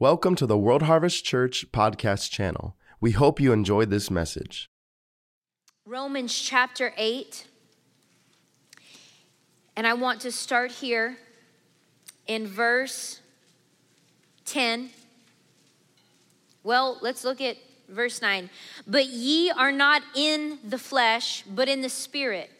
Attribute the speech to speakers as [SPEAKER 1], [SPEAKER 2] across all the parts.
[SPEAKER 1] Welcome to the World Harvest Church podcast channel. We hope you enjoyed this message.
[SPEAKER 2] Romans chapter 8. And I want to start here in verse 10. Well, let's look at verse 9. But ye are not in the flesh, but in the spirit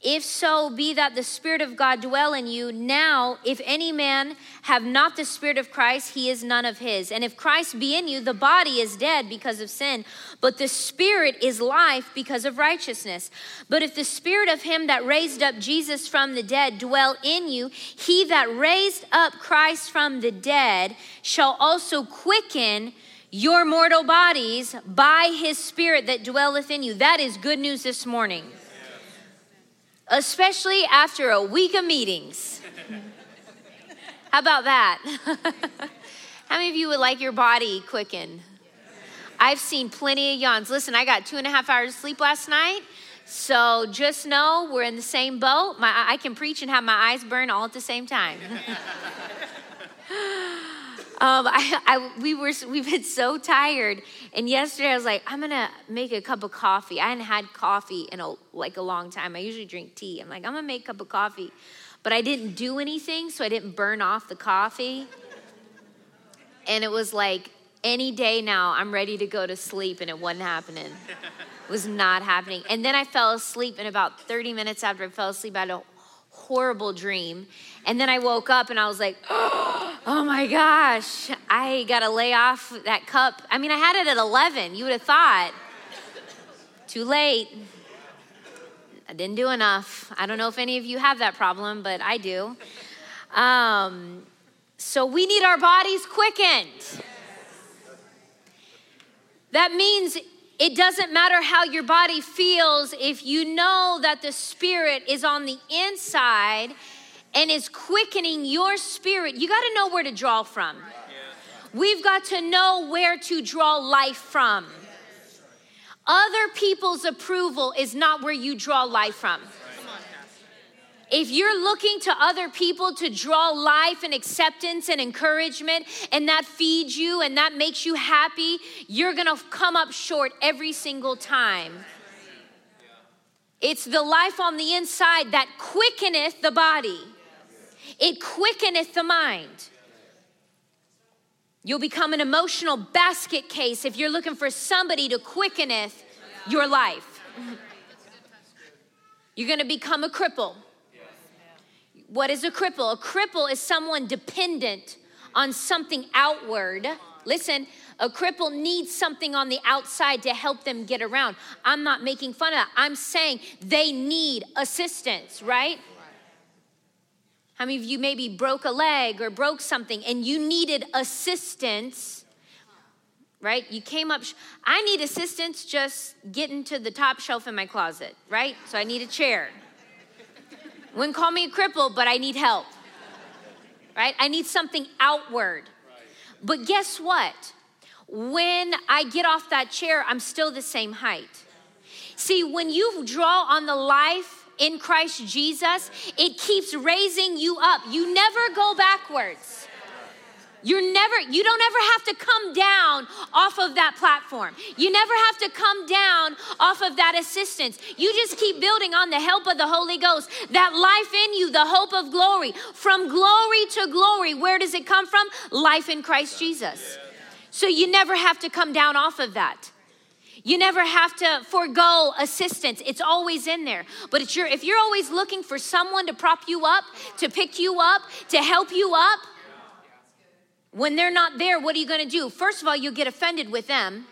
[SPEAKER 2] if so be that the Spirit of God dwell in you, now if any man have not the Spirit of Christ, he is none of his. And if Christ be in you, the body is dead because of sin, but the Spirit is life because of righteousness. But if the Spirit of him that raised up Jesus from the dead dwell in you, he that raised up Christ from the dead shall also quicken your mortal bodies by his Spirit that dwelleth in you. That is good news this morning especially after a week of meetings. How about that? How many of you would like your body quickened? I've seen plenty of yawns. Listen, I got two and a half hours of sleep last night. So just know we're in the same boat. My, I can preach and have my eyes burn all at the same time. Um, I, I, we were, we've been so tired. And yesterday I was like, I'm gonna make a cup of coffee. I hadn't had coffee in a, like a long time. I usually drink tea. I'm like, I'm gonna make a cup of coffee. But I didn't do anything, so I didn't burn off the coffee. And it was like, any day now, I'm ready to go to sleep, and it wasn't happening. It was not happening. And then I fell asleep, and about 30 minutes after I fell asleep, I had a horrible dream. And then I woke up and I was like, oh my gosh, I got to lay off that cup. I mean, I had it at 11. You would have thought. Too late. I didn't do enough. I don't know if any of you have that problem, but I do. Um, so we need our bodies quickened. That means it doesn't matter how your body feels if you know that the Spirit is on the inside and is quickening your spirit. You got to know where to draw from. We've got to know where to draw life from. Other people's approval is not where you draw life from. If you're looking to other people to draw life and acceptance and encouragement, and that feeds you and that makes you happy, you're gonna come up short every single time. It's the life on the inside that quickeneth the body, it quickeneth the mind. You'll become an emotional basket case if you're looking for somebody to quickeneth your life. You're gonna become a cripple what is a cripple? A cripple is someone dependent on something outward. Listen, a cripple needs something on the outside to help them get around. I'm not making fun of that. I'm saying they need assistance, right? How many of you maybe broke a leg or broke something and you needed assistance? Right? You came up, I need assistance just getting to the top shelf in my closet, right? So I need a chair. Wouldn't call me a cripple, but I need help. Right? I need something outward. But guess what? When I get off that chair, I'm still the same height. See, when you draw on the life in Christ Jesus, it keeps raising you up. You never go backwards. You're never, you don't ever have to come down off of that platform. You never have to come down off of that assistance. You just keep building on the help of the Holy Ghost, that life in you, the hope of glory. From glory to glory, where does it come from? Life in Christ Jesus. So you never have to come down off of that. You never have to forego assistance. It's always in there. But it's your, if you're always looking for someone to prop you up, to pick you up, to help you up, when they're not there, what are you going to do? First of all, you'll get offended with them.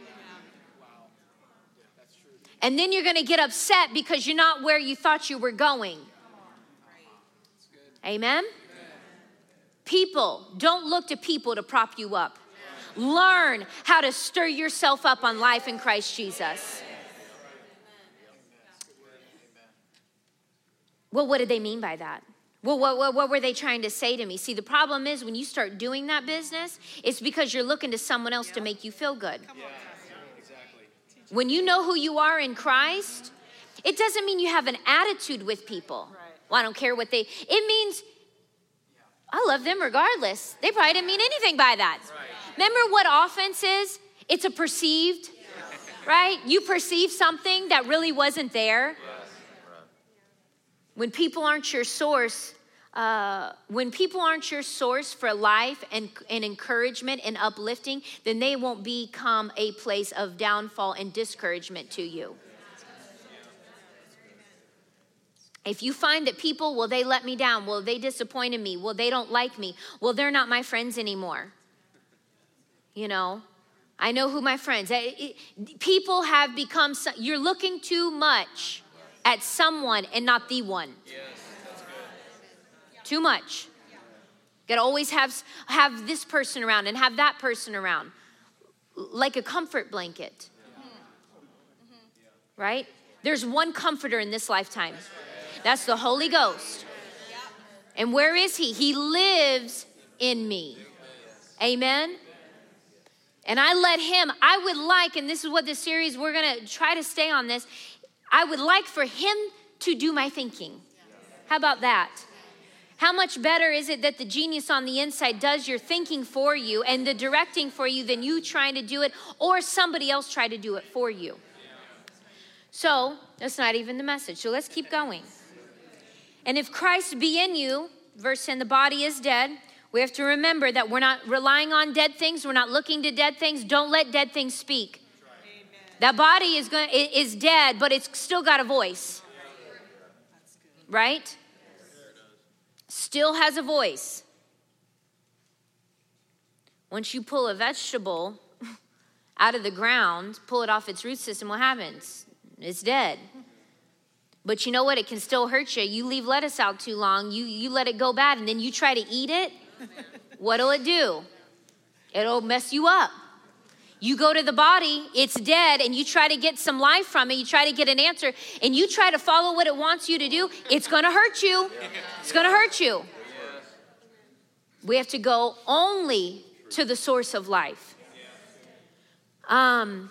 [SPEAKER 2] And then you're going to get upset because you're not where you thought you were going. Amen? People, don't look to people to prop you up. Learn how to stir yourself up on life in Christ Jesus. Well, what did they mean by that? Well, what, what, what, were they trying to say to me? See, the problem is when you start doing that business, it's because you're looking to someone else to make you feel good. When you know who you are in Christ, it doesn't mean you have an attitude with people. Well, I don't care what they, it means I love them regardless. They probably didn't mean anything by that. Remember what offense is? It's a perceived, right? You perceive something that really wasn't there. When people aren't your source, uh, when people aren't your source for life and, and encouragement and uplifting, then they won't become a place of downfall and discouragement to you. If you find that people, well, they let me down, well, they disappointed me, well, they don't like me, well, they're not my friends anymore. You know, I know who my friends. People have become. You're looking too much at someone and not the one. Too much. Got to always have have this person around and have that person around, like a comfort blanket. Right? There's one comforter in this lifetime. That's the Holy Ghost. And where is he? He lives in me. Amen. And I let him, I would like, and this is what this series, we're gonna try to stay on this. I would like for him to do my thinking. How about that? How much better is it that the genius on the inside does your thinking for you and the directing for you than you trying to do it or somebody else try to do it for you? So, that's not even the message. So let's keep going. And if Christ be in you, verse 10, the body is dead, we have to remember that we're not relying on dead things. We're not looking to dead things. Don't let dead things speak. That body is going is dead, but it's still got a voice. Right? Still has a voice. Once you pull a vegetable out of the ground, pull it off its root system, what happens? It's dead. But you know what? It can still hurt you. You leave lettuce out too long, you, you let it go bad, and then you try to eat it, What'll it do? It'll mess you up. You go to the body, it's dead, and you try to get some life from it, you try to get an answer, and you try to follow what it wants you to do, it's gonna hurt you. It's gonna hurt you. We have to go only to the source of life. Um,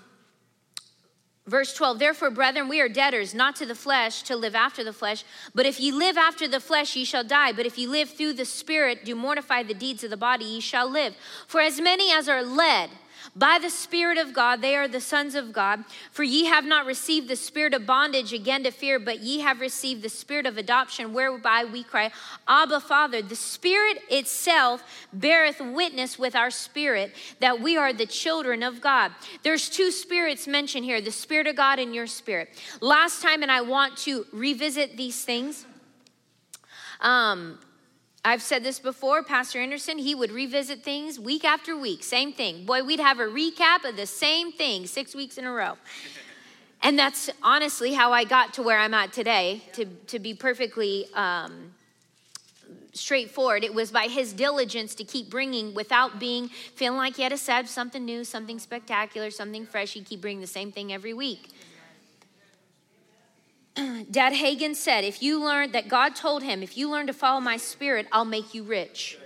[SPEAKER 2] Verse 12, therefore, brethren, we are debtors, not to the flesh, to live after the flesh. But if ye live after the flesh, ye shall die. But if ye live through the Spirit, do mortify the deeds of the body, ye shall live. For as many as are led, by the Spirit of God, they are the sons of God. For ye have not received the spirit of bondage again to fear, but ye have received the spirit of adoption, whereby we cry, Abba, Father. The Spirit itself beareth witness with our spirit that we are the children of God. There's two spirits mentioned here the Spirit of God and your spirit. Last time, and I want to revisit these things. Um, I've said this before, Pastor Anderson, he would revisit things week after week, same thing. Boy, we'd have a recap of the same thing six weeks in a row. And that's honestly how I got to where I'm at today, to, to be perfectly um, straightforward. It was by his diligence to keep bringing without being feeling like he had to say something new, something spectacular, something fresh. He'd keep bringing the same thing every week. Dad Hagin said, if you learn that God told him, if you learn to follow my spirit, I'll make you rich.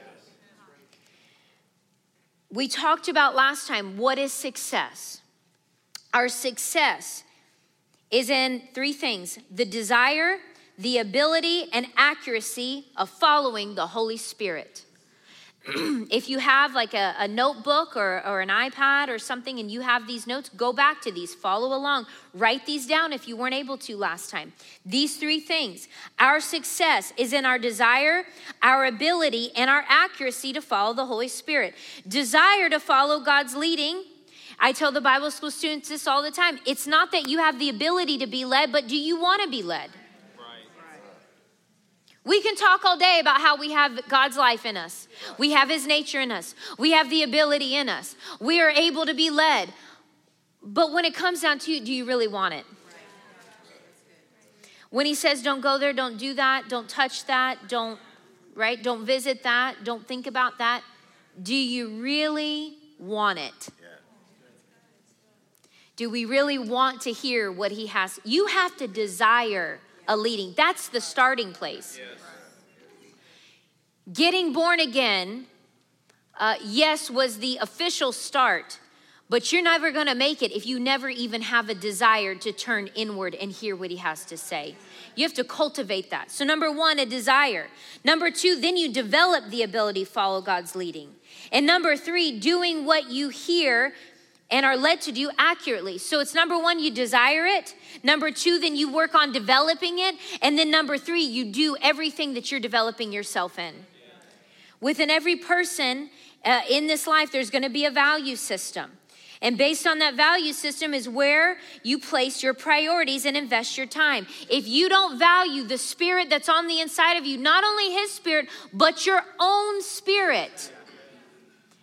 [SPEAKER 2] We talked about last time what is success? Our success is in three things the desire, the ability, and accuracy of following the Holy Spirit. if you have like a, a notebook or, or an iPad or something and you have these notes, go back to these, follow along, write these down if you weren't able to last time. These three things our success is in our desire, our ability, and our accuracy to follow the Holy Spirit. Desire to follow God's leading. I tell the Bible school students this all the time. It's not that you have the ability to be led, but do you want to be led? We can talk all day about how we have God's life in us. We have His nature in us. We have the ability in us. We are able to be led. But when it comes down to, you, do you really want it? When He says, don't go there, don't do that, don't touch that, don't, right? Don't visit that, don't think about that. Do you really want it? Do we really want to hear what He has? You have to desire a leading. That's the starting place. Yes. Getting born again, uh, yes, was the official start, But you're never gonna make it if you never even have a desire to turn inward and hear what he has to say. You have to cultivate that. So, number one, a desire. Number two, then you develop the ability to follow God's leading. And number three, doing what you hear and are led to do accurately. So it's number one, you desire it. Number two, then you work on developing it. And then number three, you do everything that you're developing yourself in. Within every person uh, in this life, there's gonna be a value system. And based on that value system is where you place your priorities and invest your time. If you don't value the spirit that's on the inside of you, not only his spirit, but your own spirit.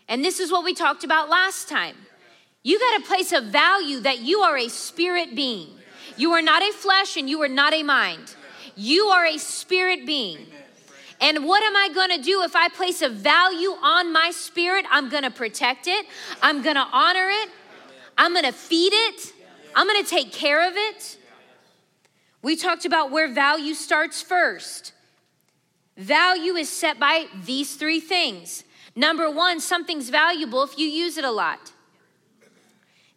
[SPEAKER 2] And this is what we talked about last time. You got to place a value that you are a spirit being. You are not a flesh and you are not a mind. You are a spirit being. And what am I gonna do if I place a value on my spirit? I'm gonna protect it, I'm gonna honor it, I'm gonna feed it, I'm gonna take care of it. We talked about where value starts first. Value is set by these three things. Number one, something's valuable if you use it a lot.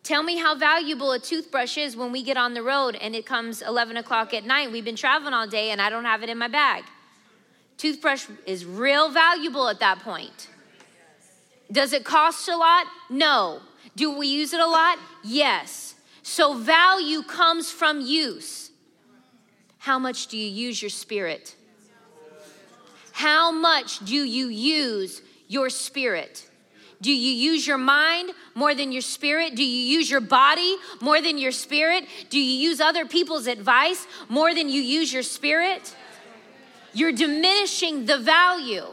[SPEAKER 2] Tell me how valuable a toothbrush is when we get on the road and it comes 11 o'clock at night. We've been traveling all day and I don't have it in my bag. Toothbrush is real valuable at that point. Does it cost a lot? No. Do we use it a lot? Yes. So value comes from use. How much do you use your spirit? How much do you use your spirit? Do you use your mind more than your spirit? Do you use your body more than your spirit? Do you use other people's advice more than you use your spirit? You're diminishing the value.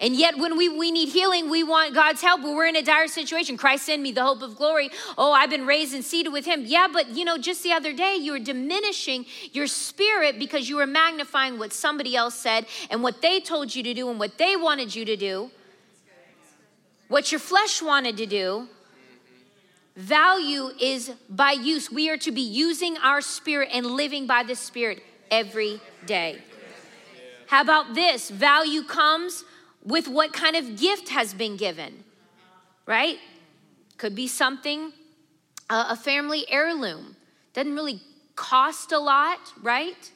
[SPEAKER 2] And yet, when we, we need healing, we want God's help. But we're in a dire situation. Christ send me the hope of glory. Oh, I've been raised and seated with Him. Yeah, but you know, just the other day, you were diminishing your spirit because you were magnifying what somebody else said and what they told you to do and what they wanted you to do, what your flesh wanted to do. Value is by use. We are to be using our spirit and living by the spirit every day. How about this? Value comes with what kind of gift has been given, right? Could be something, uh, a family heirloom. Doesn't really cost a lot, right?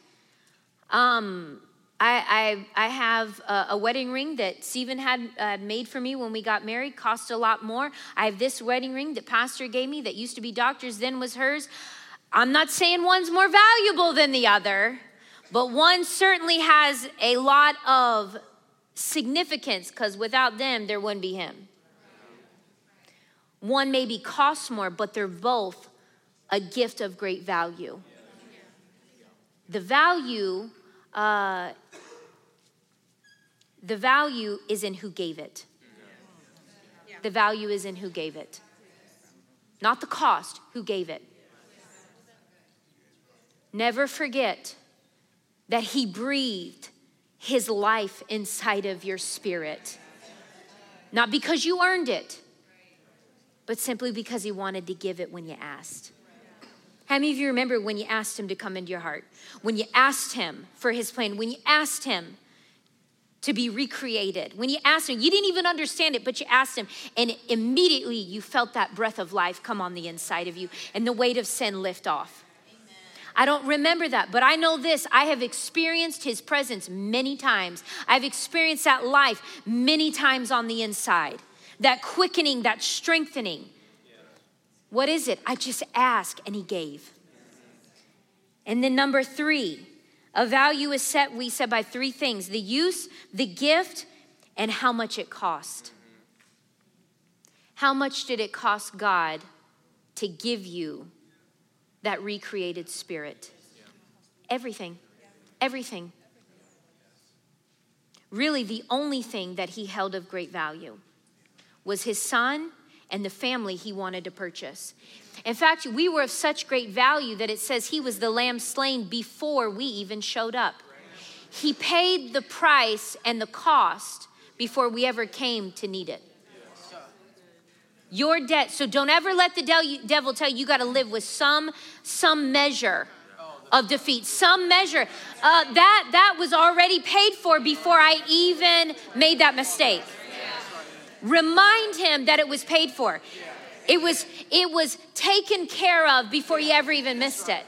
[SPEAKER 2] Um, I, I, I have a, a, wedding ring that Stephen had uh, made for me when we got married, cost a lot more. I have this wedding ring that Pastor gave me that used to be doctor's, then was hers. I'm not saying one's more valuable than the other, but one certainly has a lot of significance because without them, there wouldn't be him. One maybe costs more, but they're both a gift of great value. The value, uh, the value is in who gave it. The value is in who gave it. Not the cost, who gave it. Never forget that He breathed His life inside of your spirit. Not because you earned it, but simply because He wanted to give it when you asked. How many of you remember when you asked Him to come into your heart? When you asked Him for His plan? When you asked Him to be recreated. When you asked him, you didn't even understand it, but you asked him, and immediately you felt that breath of life come on the inside of you and the weight of sin lift off. I don't remember that, but I know this. I have experienced his presence many times. I've experienced that life many times on the inside. That quickening, that strengthening. What is it? I just ask and he gave. And then number three, a value is set, we said, by three things the use, the gift, and how much it cost. How much did it cost God to give you that recreated spirit. Everything. Everything. Really, the only thing that he held of great value was his son and the family he wanted to purchase. In fact, we were of such great value that it says he was the lamb slain before we even showed up. He paid the price and the cost before we ever came to need it your debt. So don't ever let the devil tell you you got to live with some some measure of defeat, some measure. Uh, that that was already paid for before I even made that mistake. Remind him that it was paid for. It was it was taken care of before you ever even missed it.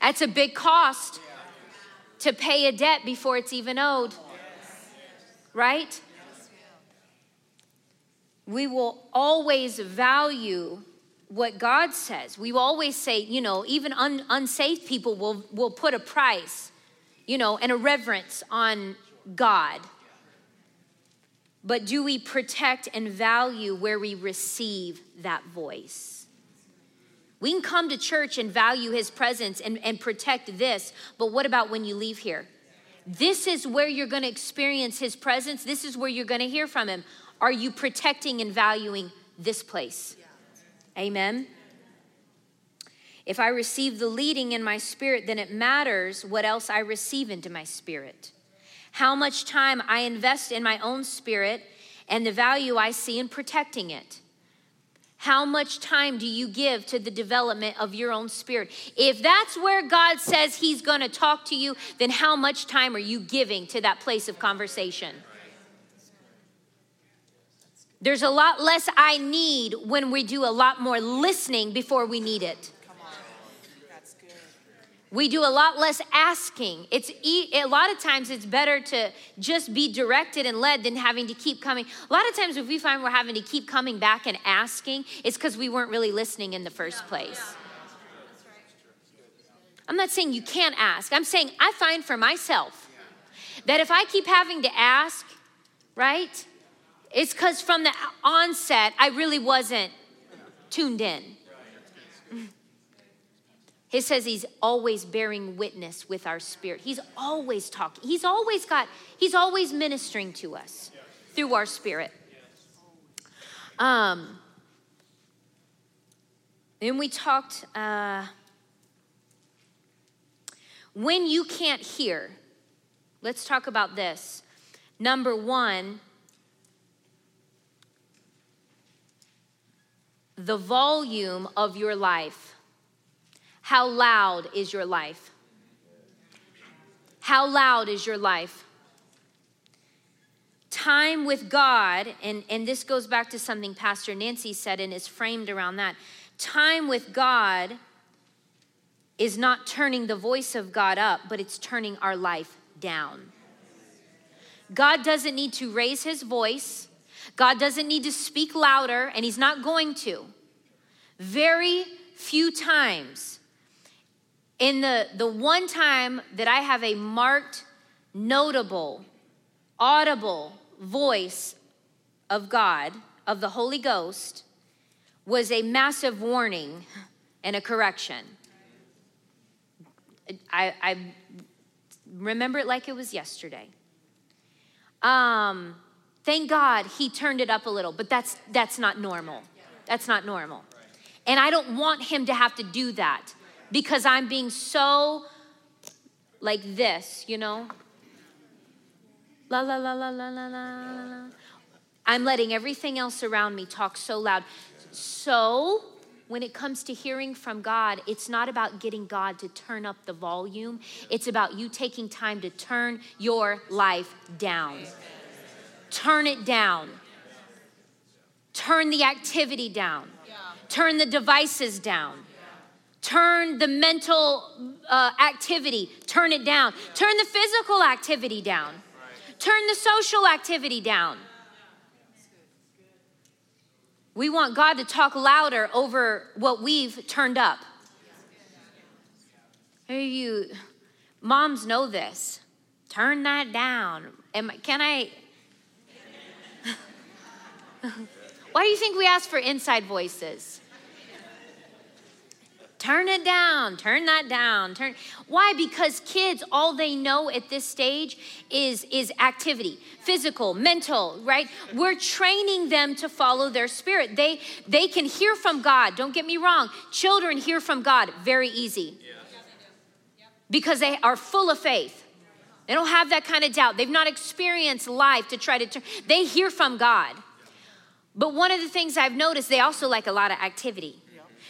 [SPEAKER 2] That's a big cost to pay a debt before it's even owed. Right? We will always value what God says. We always say, you know, even un- people will, will put a price, you know, and a reverence on God. But do we protect and value where we receive that voice? We can come to church and value his presence and, and protect this, but what about when you leave here? This is where you're gonna experience his presence. This is where you're gonna hear from him. Are you protecting and valuing this place? Amen. If I receive the leading in my spirit, then it matters what else I receive into my spirit. How much time I invest in my own spirit and the value I see in protecting it. How much time do you give to the development of your own spirit? If that's where God says He's gonna talk to you, then how much time are you giving to that place of conversation? There's a lot less I need when we do a lot more listening before we need it. We do a lot less asking. It's a lot of times it's better to just be directed and led than having to keep coming. A lot of times if we find we're having to keep coming back and asking, it's because we weren't really listening in the first place. I'm not saying you can't ask. I'm saying I find for myself that if I keep having to ask, right? It's because from the onset, I really wasn't tuned in. He says he's always bearing witness with our spirit. He's always talking. He's always got, he's always ministering to us through our spirit. Um, and we talked, uh, when you can't hear, let's talk about this. Number one, the volume of your life. How loud is your life? How loud is your life? Time with God, and, and this goes back to something Pastor Nancy said and is framed around that. Time with God is not turning the voice of God up, but it's turning our life down. God doesn't need to raise his voice God doesn't need to speak louder, and He's not going to. Very few times. In the, the one time that I have a marked, notable, audible voice of God, of the Holy Ghost, was a massive warning and a correction. I, I remember it like it was yesterday. Um, Thank God he turned it up a little, but that's that's not normal. That's not normal. And I don't want him to have to do that because I'm being so like this, you know? La la la la la la la. I'm letting everything else around me talk so loud. So, when it comes to hearing from God, it's not about getting God to turn up the volume. It's about you taking time to turn your life down turn it down. Turn the activity down. Turn the devices down. Turn the mental uh, activity, turn it down. Turn the physical activity down. Turn the social activity down. We want God to talk louder over what we've turned up. Hey, you moms know this. Turn that down. Am, can I Why do you think we ask for inside voices? Turn it down, turn that down. Turn Why? Because kids all they know at this stage is is activity, physical, mental, right? We're training them to follow their spirit. They they can hear from God. Don't get me wrong. Children hear from God very easy. Because they are full of faith. They don't have that kind of doubt. They've not experienced life to try to turn. They hear from God. But one of the things I've noticed, they also like a lot of activity.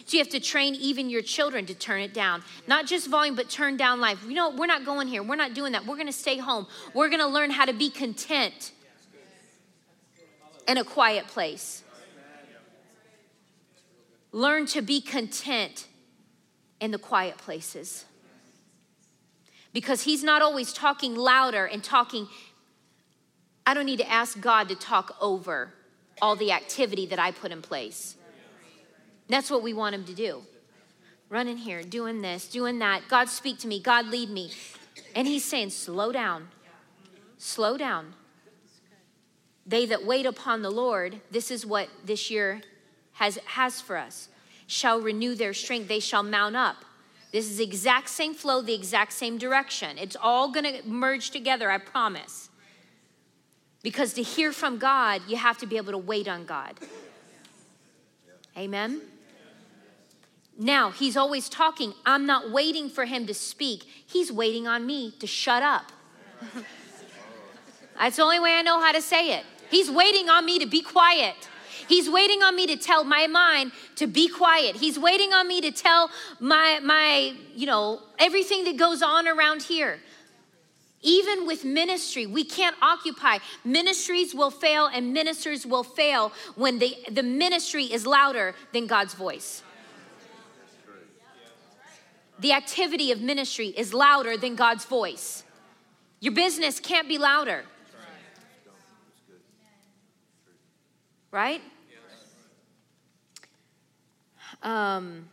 [SPEAKER 2] So you have to train even your children to turn it down. Not just volume, but turn down life. You know, we're not going here. We're not doing that. We're going to stay home. We're going to learn how to be content in a quiet place. Learn to be content in the quiet places. Because He's not always talking louder and talking. I don't need to ask God to talk over all the activity that I put in place. That's what we want Him to do. Running here, doing this, doing that. God, speak to me. God, lead me. And He's saying, slow down. Slow down. They that wait upon the Lord, this is what this year has, has for us, shall renew their strength. They shall mount up. This is the exact same flow, the exact same direction. It's all going to merge together, I promise. Because to hear from God, you have to be able to wait on God. Amen. Now, he's always talking. I'm not waiting for him to speak. He's waiting on me to shut up. That's the only way I know how to say it. He's waiting on me to be quiet. He's waiting on me to tell my mind to be quiet. He's waiting on me to tell my my, you know, everything that goes on around here. Even with ministry, we can't occupy. Ministries will fail and ministers will fail when the, the ministry is louder than God's voice. The activity of ministry is louder than God's voice. Your business can't be louder. Right? Um,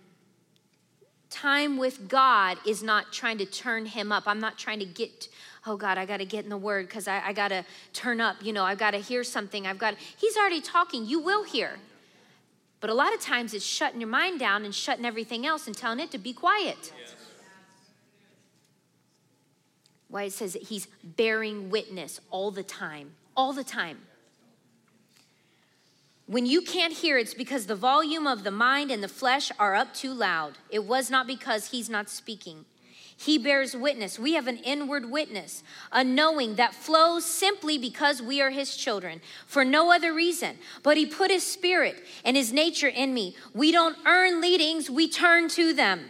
[SPEAKER 2] time with God is not trying to turn him up. I'm not trying to get, oh God, I got to get in the word because I, I got to turn up. You know, I've got to hear something. I've got, he's already talking. You will hear. But a lot of times it's shutting your mind down and shutting everything else and telling it to be quiet. Why it says that he's bearing witness all the time, all the time. When you can't hear, it's because the volume of the mind and the flesh are up too loud. It was not because he's not speaking. He bears witness. We have an inward witness, a knowing that flows simply because we are his children, for no other reason. But he put his spirit and his nature in me. We don't earn leadings, we turn to them.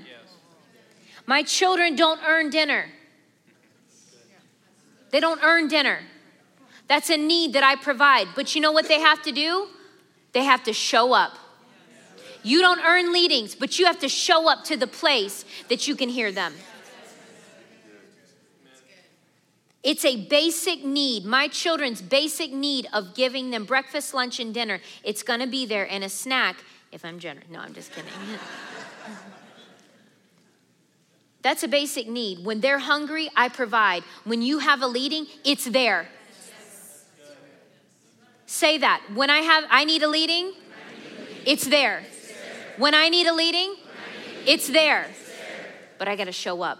[SPEAKER 2] My children don't earn dinner, they don't earn dinner. That's a need that I provide. But you know what they have to do? They have to show up. You don't earn leadings, but you have to show up to the place that you can hear them. It's a basic need, my children's basic need of giving them breakfast, lunch, and dinner. It's gonna be there and a snack if I'm generous. No, I'm just kidding. That's a basic need. When they're hungry, I provide. When you have a leading, it's there. Say that. When I have I need a leading, it's there. When I need a leading, it's there. But I got to show up.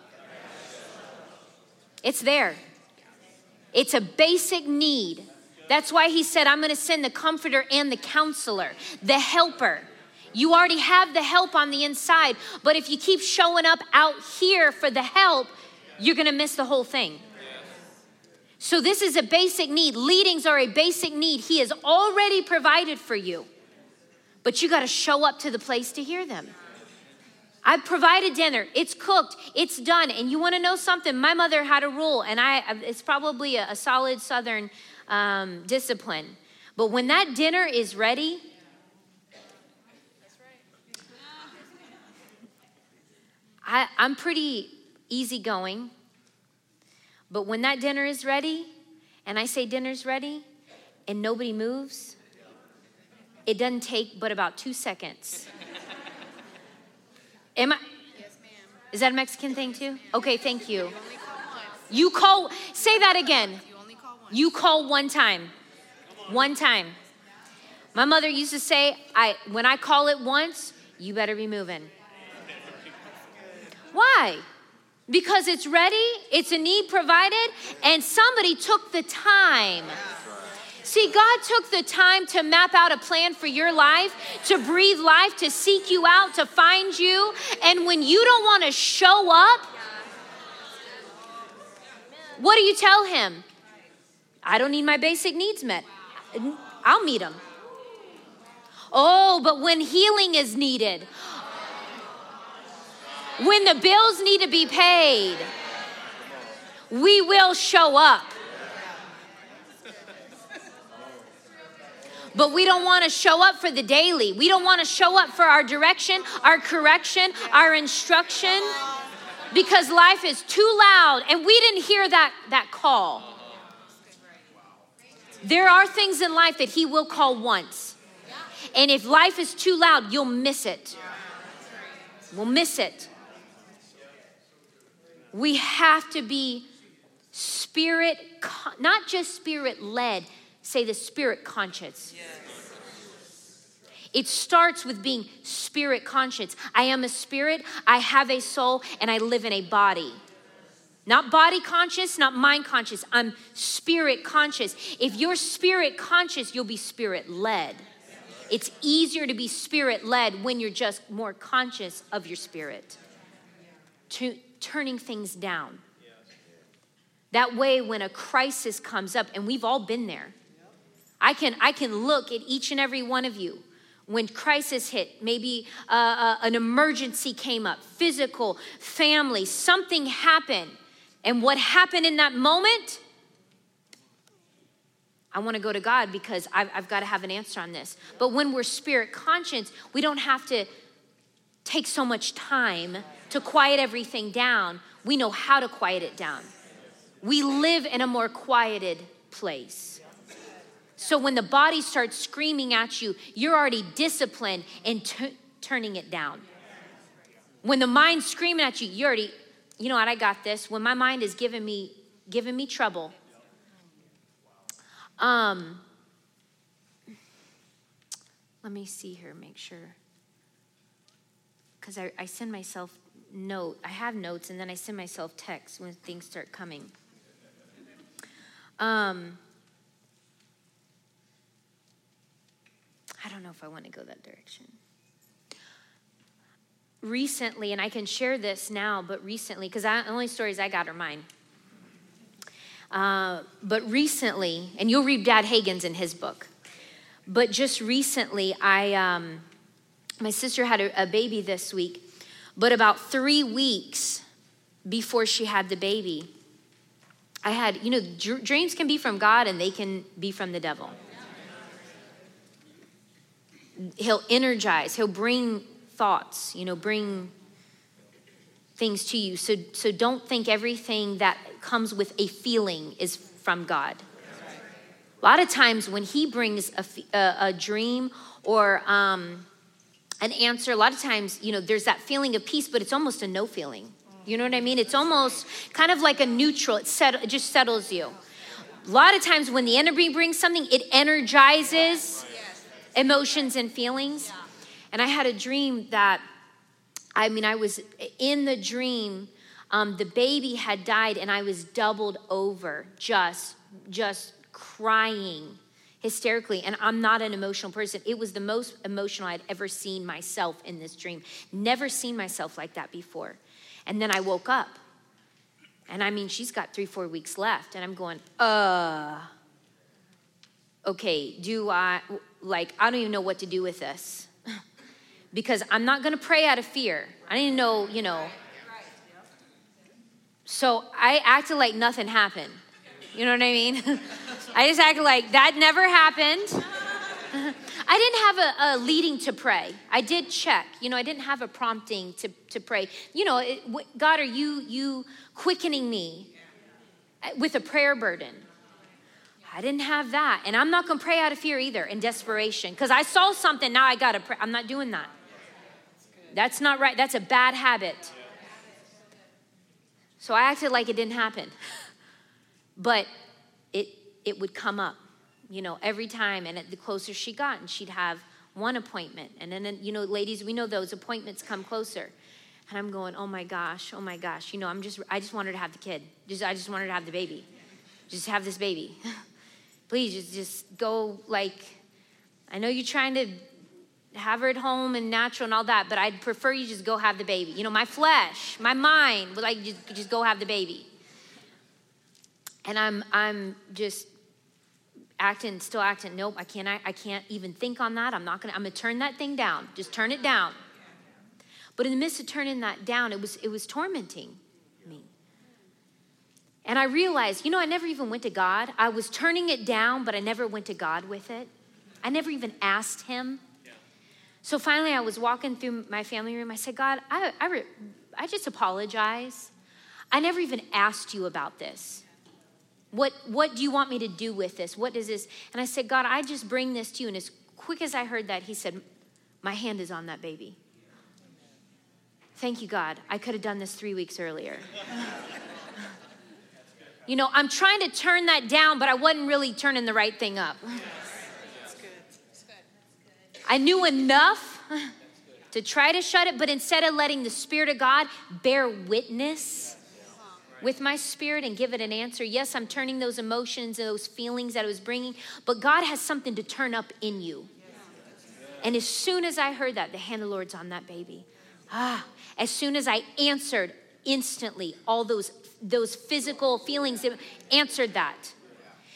[SPEAKER 2] It's there. It's a basic need. That's why he said, I'm going to send the comforter and the counselor, the helper. You already have the help on the inside, but if you keep showing up out here for the help, you're going to miss the whole thing. So, this is a basic need. Leadings are a basic need. He has already provided for you, but you got to show up to the place to hear them. I've provided dinner. It's cooked. It's done. And you want to know something? My mother had a rule, and I it's probably a, a solid Southern um, discipline. But when that dinner is ready, I, I'm pretty easygoing. But when that dinner is ready, and I say dinner's ready, and nobody moves, it doesn't take but about two seconds. Am I? Is that a Mexican thing too? Okay, thank you. You call, say that again. You call one time. One time. My mother used to say, I, when I call it once, you better be moving. Why? because it's ready, it's a need provided, and somebody took the time. See, God took the time to map out a plan for your life, to breathe life, to seek you out, to find you. And when you don't want to show up, what do you tell Him? I don't need my basic needs met. I'll meet them. Oh, but when healing is needed, when the bills need to be paid, we will show up. But we don't want to show up for the daily. We don't want to show up for our direction, our correction, our instruction because life is too loud and we didn't hear that, that call. There are things in life that He will call once. And if life is too loud, you'll miss it. We'll miss it. We have to be spirit, not just spirit led, say the spirit conscious. It starts with being spirit conscious. I am a spirit, I have a soul, and I live in a body. Not body conscious, not mind conscious. I'm spirit conscious. If you're spirit conscious, you'll be spirit led. It's easier to be spirit led when you're just more conscious of your spirit, to, turning things down. That way, when a crisis comes up, and we've all been there, I can, I can look at each and every one of you when crisis hit, maybe uh, uh, an emergency came up, physical, family, something happened. And what happened in that moment? I want to go to God because I've, I've got to have an answer on this. But when we're spirit conscious, we don't have to take so much time to quiet everything down. We know how to quiet it down. We live in a more quieted place. So when the body starts screaming at you, you're already disciplined in t- turning it down. When the mind's screaming at you, you already, you know what, I got this. When my mind is giving me giving me trouble, um, let me see here, make sure. Because I, I send myself note. I have notes and then I send myself texts when things start coming. Um, I don't know if I want to go that direction. Recently, and I can share this now, but recently, because the only stories I got are mine. Uh, but recently, and you'll read Dad Hagin's in his book, but just recently, I, um, my sister had a, a baby this week, but about three weeks before she had the baby, I had, you know, dr- dreams can be from God and they can be from the devil he'll energize, he'll bring thoughts, you know, bring things to you. So, so don't think everything that comes with a feeling is from God. A lot of times when he brings a, a, a dream or um, an answer, a lot of times, you know, there's that feeling of peace, but it's almost a no feeling. You know what I mean? It's almost kind of like a neutral, it, set, it just settles you. A lot of times when the enemy brings something, it energizes emotions and feelings. And I had a dream that, I mean, I was in the dream, um, the baby had died, and I was doubled over, just, just crying hysterically. And I'm not an emotional person. It was the most emotional I'd ever seen myself in this dream. Never seen myself like that before. And then I woke up. And I mean, she's got three, four weeks left. And I'm going, uh, okay, do I, like, I don't even know what to do with this. because I'm not gonna pray out of fear. I didn't know, you know. So I acted like nothing happened. You know what I mean? I just acted like that never happened. I didn't have a, a, leading to pray. I did check. You know, I didn't have a prompting to, to pray. You know, it, God, are you you quickening me uh, with a prayer burden? I didn't have that. And I'm not going to pray out of fear either in desperation because I saw something, now I got to pray. I'm not doing that. That's not right. That's a bad habit. So I acted like it didn't happen. But it it would come up, you know, every time and the closer she got and she'd have one appointment and then you know, ladies, we know those appointments come closer. And I'm going, "Oh my gosh, oh my gosh. You know, I'm just I just wanted to have the kid. Just I just wanted to have the baby. Just have this baby." please just, just go like i know you're trying to have her at home and natural and all that but i'd prefer you just go have the baby. You know my flesh my mind would like just, just go have the baby. And i'm i'm just acting still acting. Nope i can't I, I can't even think on that. I'm not gonna i'm gonna turn that thing down. Just turn it down. But in the midst of turning that down it was it was tormenting and I realized, you know, I never even went to God. I was turning it down, but I never went to God with it. I never even asked him. So finally, I was walking through my family room. I said, God, I, I, re- I just apologize. I never even asked you about this. What, what do you want me to do with this? What is this? And I said, God, I just bring this to you. And as quick as I heard that, he said, My hand is on that baby. Thank you, God. I could have done this three weeks earlier. you know, I'm trying to turn that down, but I wasn't really turning the right thing up. I knew enough to try to shut it, but instead of letting the Spirit of God bear witness with my spirit and give it an answer, yes, I'm turning those emotions and those feelings that I was bringing, but God has something to turn up in you. And as soon as I heard that, the hand of the Lord's on that baby. Ah, as soon as I answered instantly all those those physical feelings answered that.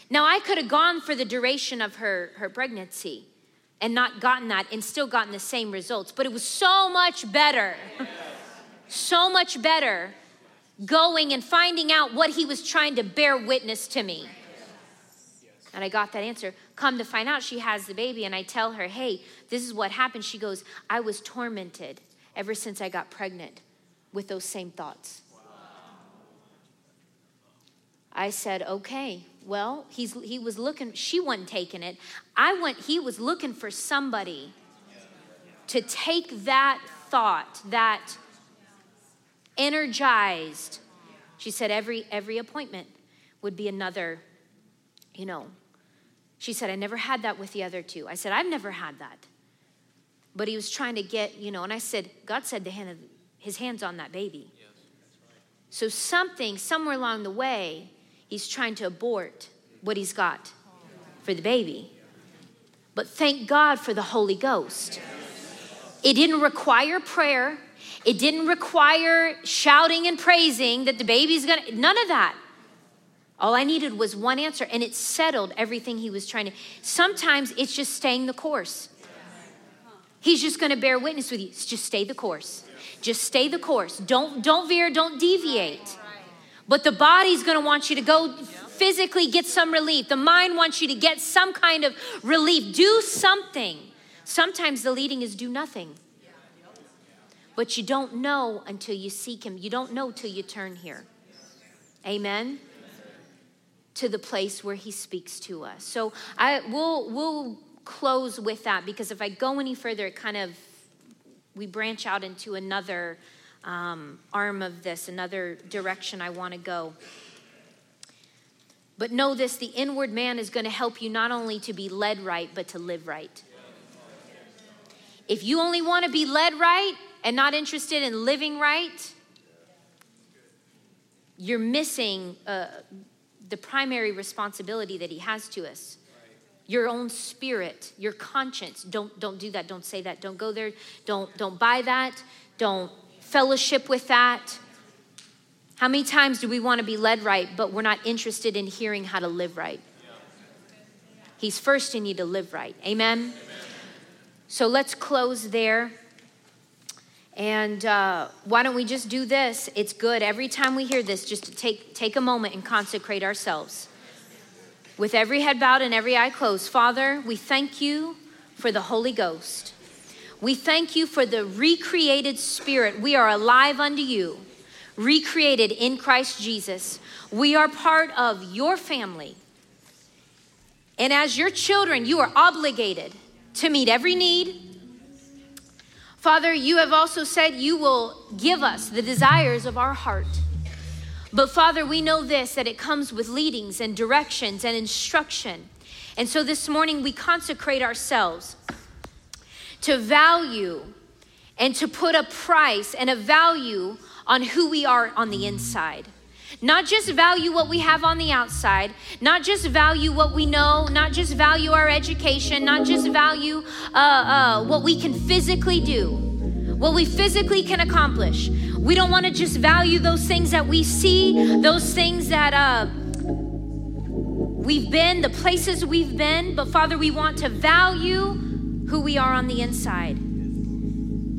[SPEAKER 2] Now I could have gone for the duration of her her pregnancy and not gotten that and still gotten the same results, but it was so much better. so much better going and finding out what he was trying to bear witness to me. And I got that answer. Come to find out, she has the baby, and I tell her, hey, this is what happened. She goes, I was tormented ever since I got pregnant with those same thoughts. I said, okay, well, he's, he was looking, she wasn't taking it. I went, he was looking for somebody to take that thought, that energized. She said every every appointment would be another, you know. She said, I never had that with the other two. I said, I've never had that. But he was trying to get, you know, and I said, God said to hand of, his hands on that baby. So something, somewhere along the way, he's trying to abort what he's got for the baby. But thank God for the Holy Ghost. It didn't require prayer. It didn't require shouting and praising that the baby's gonna, none of that. All I needed was one answer, and it settled everything he was trying to. Sometimes it's just staying the course. He's just gonna bear witness with you. Just stay the course. Just stay the course. Don't don't veer, don't deviate. But the body's gonna want you to go physically get some relief. The mind wants you to get some kind of relief. Do something. Sometimes the leading is do nothing. But you don't know until you seek Him. You don't know till you turn here. Amen. To the place where He speaks to us. So I will we'll close with that because if I go any further, it kind of we branch out into another um, arm of this, another direction I want to go. But know this the inward man is going to help you not only to be led right, but to live right. If you only want to be led right, and not interested in living right, you're missing uh, the primary responsibility that He has to us. Your own spirit, your conscience. Don't don't do that. Don't say that. Don't go there. Don't don't buy that. Don't fellowship with that. How many times do we want to be led right, but we're not interested in hearing how to live right? He's first in you to live right. Amen? Amen. So let's close there. And uh, why don't we just do this? It's good every time we hear this, just to take, take a moment and consecrate ourselves. With every head bowed and every eye closed, Father, we thank you for the Holy Ghost. We thank you for the recreated spirit. We are alive unto you, recreated in Christ Jesus. We are part of your family. And as your children, you are obligated to meet every need Father, you have also said you will give us the desires of our heart. But Father, we know this that it comes with leadings and directions and instruction. And so this morning we consecrate ourselves to value and to put a price and a value on who we are on the inside. Not just value what we have on the outside, not just value what we know, not just value our education, not just value uh, uh, what we can physically do, what we physically can accomplish. We don't want to just value those things that we see, those things that uh, we've been, the places we've been, but Father, we want to value who we are on the inside.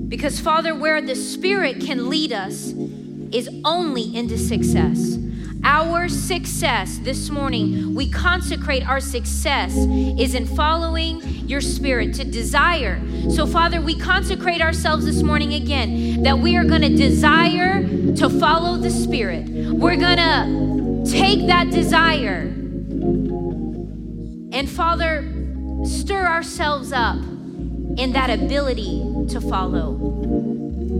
[SPEAKER 2] Because, Father, where the Spirit can lead us, is only into success. Our success this morning, we consecrate our success is in following your spirit to desire. So, Father, we consecrate ourselves this morning again that we are going to desire to follow the spirit. We're going to take that desire and, Father, stir ourselves up in that ability to follow.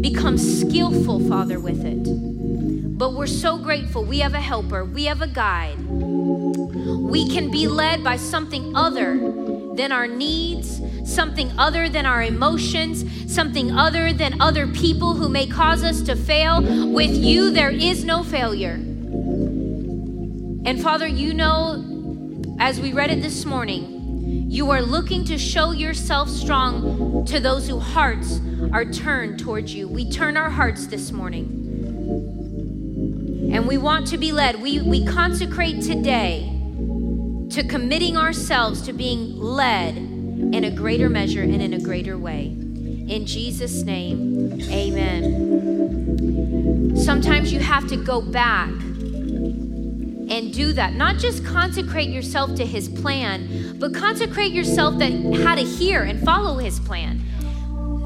[SPEAKER 2] Become skillful, Father, with it. But we're so grateful. We have a helper, we have a guide. We can be led by something other than our needs, something other than our emotions, something other than other people who may cause us to fail. With you, there is no failure. And Father, you know, as we read it this morning, you are looking to show yourself strong to those whose hearts are turned towards you. We turn our hearts this morning and we want to be led. We, we consecrate today to committing ourselves to being led in a greater measure and in a greater way. In Jesus' name, amen. Sometimes you have to go back and do that. Not just consecrate yourself to his plan, but consecrate yourself that how to hear and follow his plan.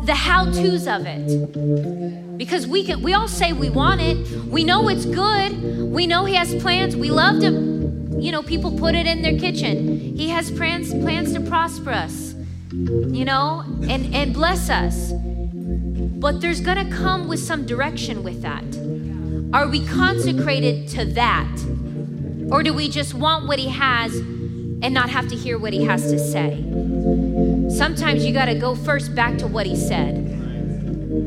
[SPEAKER 2] The how-tos of it because we can we all say we want it. We know it's good. We know he has plans. We love to you know people put it in their kitchen. He has plans plans to prosper us you know and and bless us. But there's gonna come with some direction with that. Are we consecrated to that? Or do we just want what he has and not have to hear what he has to say? Sometimes you got to go first back to what he said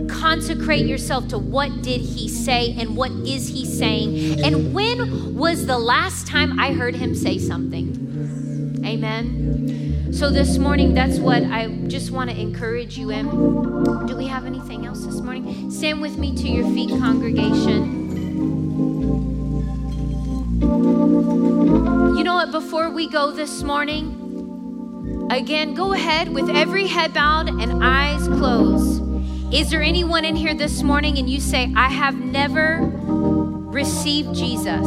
[SPEAKER 2] consecrate yourself to what did he say and what is he saying? And when was the last time i heard him say something? Amen. So this morning that's what i just want to encourage you in. Do we have anything else this morning? Stand with me to your feet congregation. You know what? Before we go this morning Again, go ahead with every head bowed and eyes closed. Is there anyone in here this morning and you say, I have never received Jesus?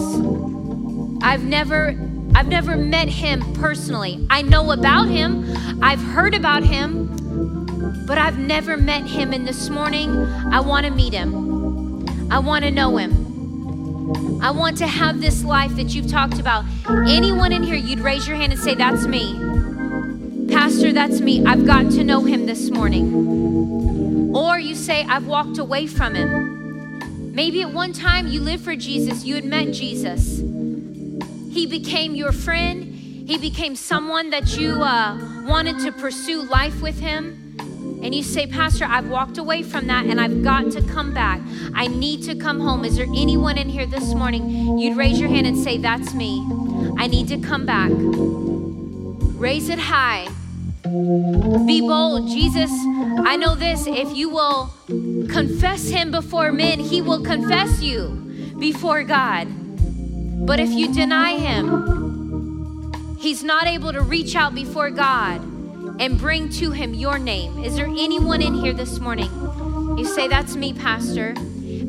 [SPEAKER 2] I've never I've never met him personally. I know about him. I've heard about him, but I've never met him and this morning I want to meet him. I want to know him. I want to have this life that you've talked about. Anyone in here, you'd raise your hand and say, That's me. Pastor, that's me. I've got to know him this morning. Or you say, I've walked away from him. Maybe at one time you lived for Jesus, you had met Jesus. He became your friend, he became someone that you uh, wanted to pursue life with him. And you say, Pastor, I've walked away from that and I've got to come back. I need to come home. Is there anyone in here this morning? You'd raise your hand and say, That's me. I need to come back. Raise it high. Be bold. Jesus, I know this. If you will confess him before men, he will confess you before God. But if you deny him, he's not able to reach out before God and bring to him your name. Is there anyone in here this morning? You say, That's me, Pastor.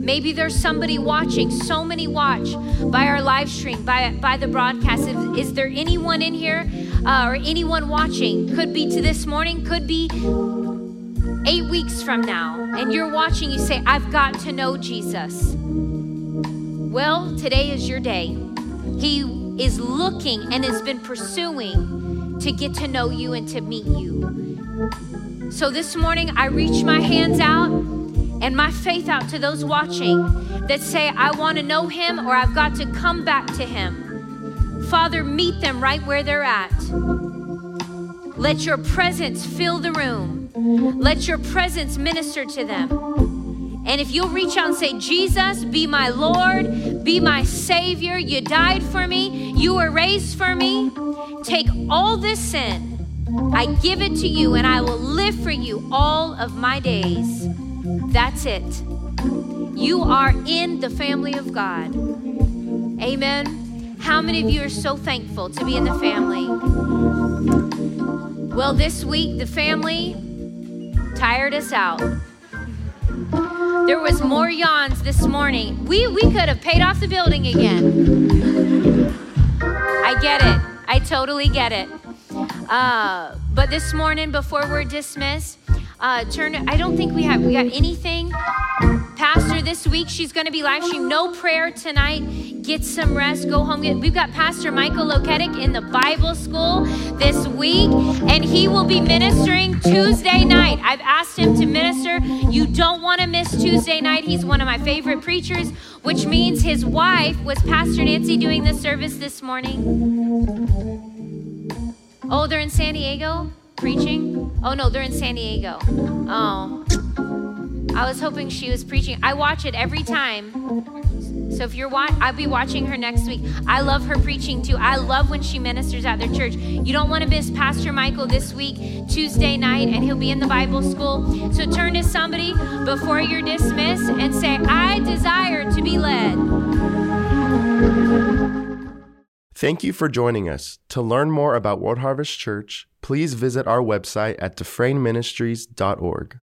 [SPEAKER 2] Maybe there's somebody watching, so many watch by our live stream, by, by the broadcast. Is, is there anyone in here uh, or anyone watching? Could be to this morning, could be eight weeks from now, and you're watching, you say, I've got to know Jesus. Well, today is your day. He is looking and has been pursuing to get to know you and to meet you. So this morning, I reach my hands out and my faith out to those watching that say, I want to know him or I've got to come back to him. Father, meet them right where they're at. Let your presence fill the room. Let your presence minister to them. And if you'll reach out and say, Jesus, be my Lord, be my Savior, you died for me, you were raised for me, take all this sin, I give it to you, and I will live for you all of my days. That's it. You are in the family of God. Amen. How many of you are so thankful to be in the family? Well, this week, the family tired us out. There was more yawns this morning. We, we could have paid off the building again. I get it. I totally get it. Uh, but this morning, before we're dismissed, uh, turn. I don't think we have. We got anything. Pastor this week, she's going to be live stream. No prayer tonight. Get some rest. Go home. We've got Pastor Michael Loketic in the Bible school this week, and he will be ministering Tuesday night. I've asked him to minister. You don't want to miss Tuesday night. He's one of my favorite preachers, which means his wife was Pastor Nancy doing the service this morning. Oh, they're in San Diego preaching? Oh, no, they're in San Diego. Oh. I was hoping she was preaching. I watch it every time. So if you're watch, I'll be watching her next week. I love her preaching too. I love when she ministers at their church. You don't want to miss Pastor Michael this week, Tuesday night, and he'll be in the Bible school. So turn to somebody before you're dismissed and say, I desire to be led.
[SPEAKER 1] Thank you for joining us. To learn more about World Harvest Church, please visit our website at dufresneministries.org.